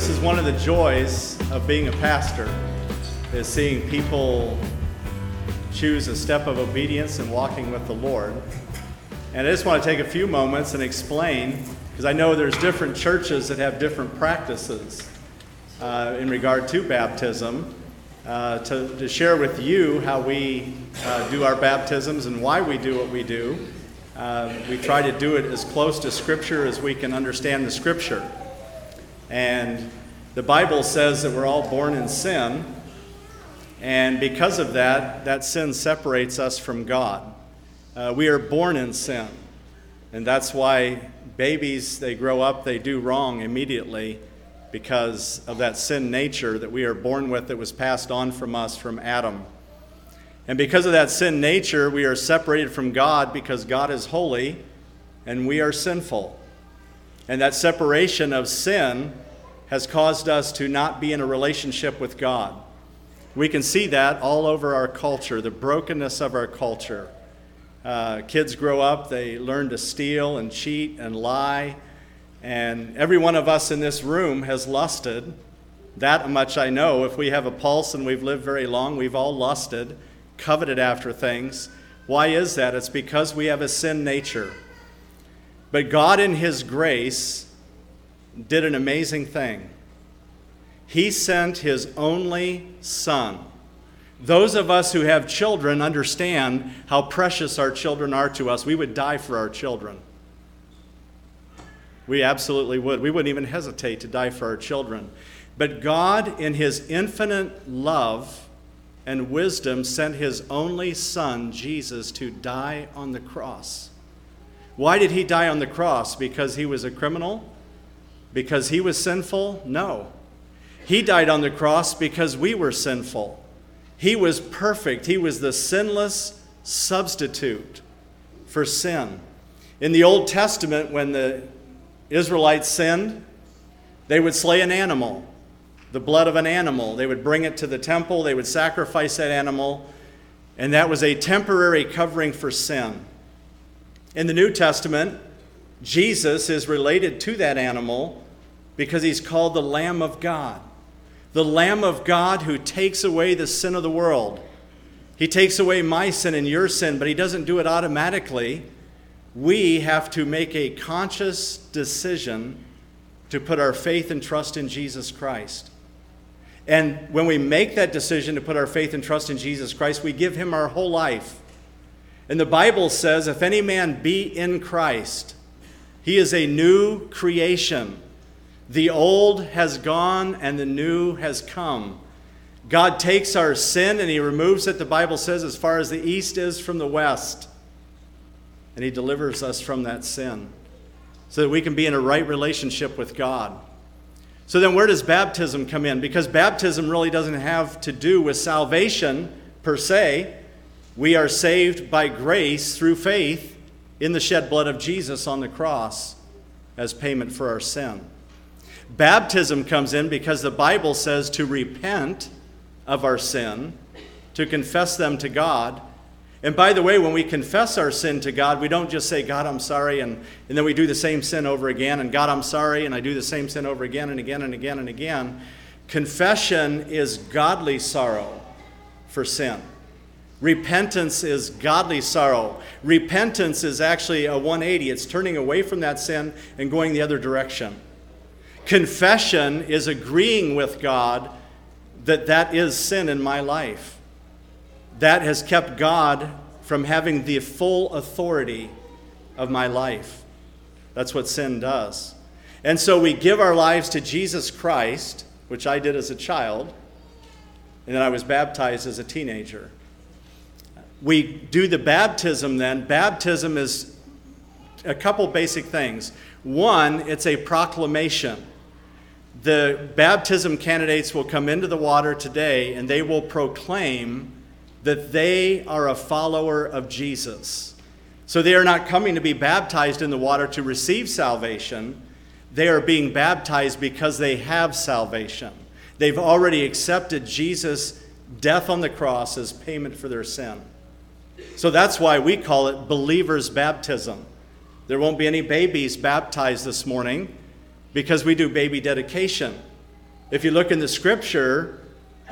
this is one of the joys of being a pastor is seeing people choose a step of obedience and walking with the Lord. And I just want to take a few moments and explain, because I know there's different churches that have different practices uh, in regard to baptism, uh, to, to share with you how we uh, do our baptisms and why we do what we do. Uh, we try to do it as close to Scripture as we can understand the Scripture. And the Bible says that we're all born in sin, and because of that, that sin separates us from God. Uh, we are born in sin, and that's why babies, they grow up, they do wrong immediately because of that sin nature that we are born with that was passed on from us from Adam. And because of that sin nature, we are separated from God because God is holy and we are sinful. And that separation of sin has caused us to not be in a relationship with God. We can see that all over our culture, the brokenness of our culture. Uh, kids grow up, they learn to steal and cheat and lie. And every one of us in this room has lusted. That much I know. If we have a pulse and we've lived very long, we've all lusted, coveted after things. Why is that? It's because we have a sin nature. But God, in His grace, did an amazing thing. He sent His only Son. Those of us who have children understand how precious our children are to us. We would die for our children. We absolutely would. We wouldn't even hesitate to die for our children. But God, in His infinite love and wisdom, sent His only Son, Jesus, to die on the cross. Why did He die on the cross? Because He was a criminal? Because He was sinful? No. He died on the cross because we were sinful. He was perfect. He was the sinless substitute for sin. In the Old Testament, when the Israelites sinned, they would slay an animal, the blood of an animal. They would bring it to the temple, they would sacrifice that animal, and that was a temporary covering for sin. In the New Testament, Jesus is related to that animal because he's called the Lamb of God. The Lamb of God who takes away the sin of the world. He takes away my sin and your sin, but he doesn't do it automatically we have to make a conscious decision to put our faith and trust in Jesus Christ. And when we make that decision to put our faith and trust in Jesus Christ, we give him our whole life. And the Bible says, if any man be in Christ, he is a new creation. The old has gone and the new has come. God takes our sin and he removes it, the Bible says, as far as the east is from the west and He delivers us from that sin so that we can be in a right relationship with God. So then, where does baptism come in? Because baptism really doesn't have to do with salvation per se. We are saved by grace through faith in the shed blood of Jesus on the cross as payment for our sin. Baptism comes in because the Bible says to repent of our sin, to confess them to God, and by the way, when we confess our sin to God, we don't just say, God, I'm sorry, and, and then we do the same sin over again, and God, I'm sorry, and I do the same sin over again and again and again and again. Confession is godly sorrow for sin. Repentance is godly sorrow. Repentance is actually a 180, it's turning away from that sin and going the other direction. Confession is agreeing with God that that is sin in my life that has kept God from having the full authority of my life. That's what sin does. And so we give our lives to Jesus Christ, which I did as a child, and then I was baptized as a teenager. We do the baptism then. Baptism is a couple basic things. One, it's a proclamation. The baptism candidates will come into the water today and they will proclaim that they are a follower of Jesus. So they are not coming to be baptized in the water to receive salvation. They are being baptized because they have salvation. They've already accepted Jesus' death on the cross as payment for their sin. So that's why we call it believer's baptism. There won't be any babies baptized this morning because we do baby dedication. If you look in the scripture,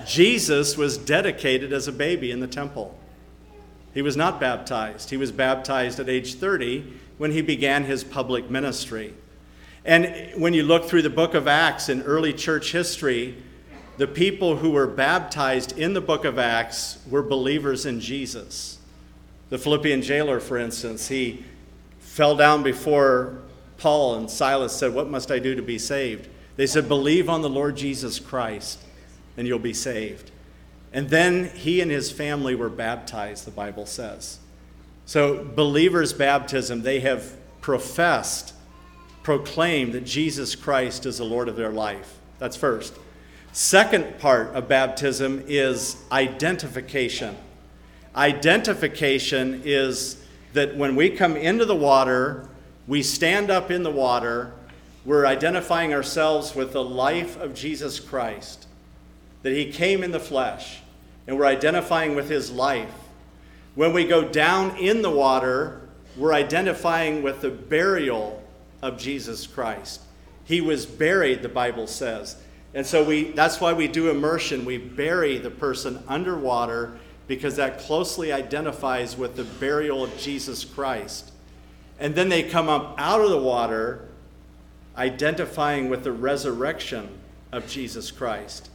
Jesus was dedicated as a baby in the temple. He was not baptized. He was baptized at age 30 when he began his public ministry. And when you look through the book of Acts in early church history, the people who were baptized in the book of Acts were believers in Jesus. The Philippian jailer, for instance, he fell down before Paul and Silas said, What must I do to be saved? They said, Believe on the Lord Jesus Christ, and you'll be saved. And then he and his family were baptized, the Bible says. So, believers' baptism, they have professed, proclaimed that Jesus Christ is the Lord of their life. That's first. Second part of baptism is identification. Identification is that when we come into the water, we stand up in the water, we're identifying ourselves with the life of Jesus Christ, that he came in the flesh, and we're identifying with his life. When we go down in the water, we're identifying with the burial of Jesus Christ. He was buried, the Bible says. And so we that's why we do immersion. We bury the person underwater because that closely identifies with the burial of Jesus Christ. And then they come up out of the water identifying with the resurrection of Jesus Christ.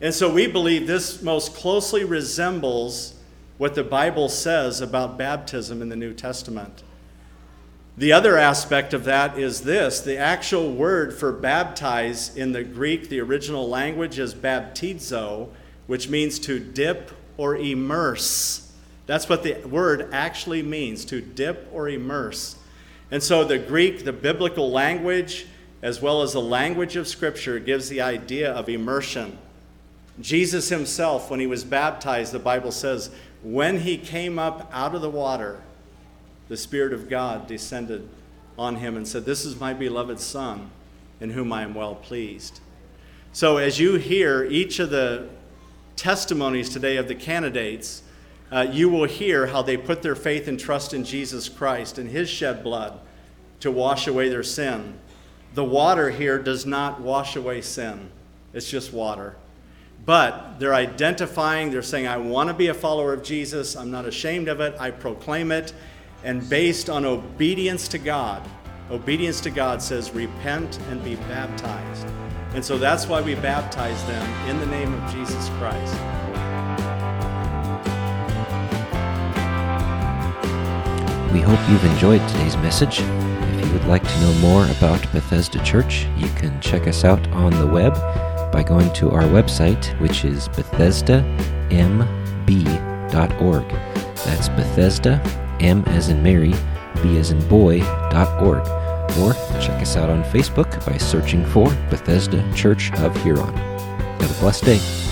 And so we believe this most closely resembles what the Bible says about baptism in the New Testament. The other aspect of that is this the actual word for baptize in the Greek, the original language, is baptizo, which means to dip or immerse. That's what the word actually means to dip or immerse. And so the Greek, the biblical language, as well as the language of Scripture, gives the idea of immersion. Jesus himself, when he was baptized, the Bible says, when he came up out of the water, the Spirit of God descended on him and said, This is my beloved Son, in whom I am well pleased. So, as you hear each of the testimonies today of the candidates, uh, you will hear how they put their faith and trust in Jesus Christ and his shed blood to wash away their sin. The water here does not wash away sin, it's just water. But they're identifying, they're saying, I want to be a follower of Jesus. I'm not ashamed of it. I proclaim it. And based on obedience to God, obedience to God says, repent and be baptized. And so that's why we baptize them in the name of Jesus Christ. We hope you've enjoyed today's message. If you would like to know more about Bethesda Church, you can check us out on the web by going to our website, which is BethesdaMB.org. That's Bethesda, M as in Mary, B as in boy, dot org. Or check us out on Facebook by searching for Bethesda Church of Huron. Have a blessed day.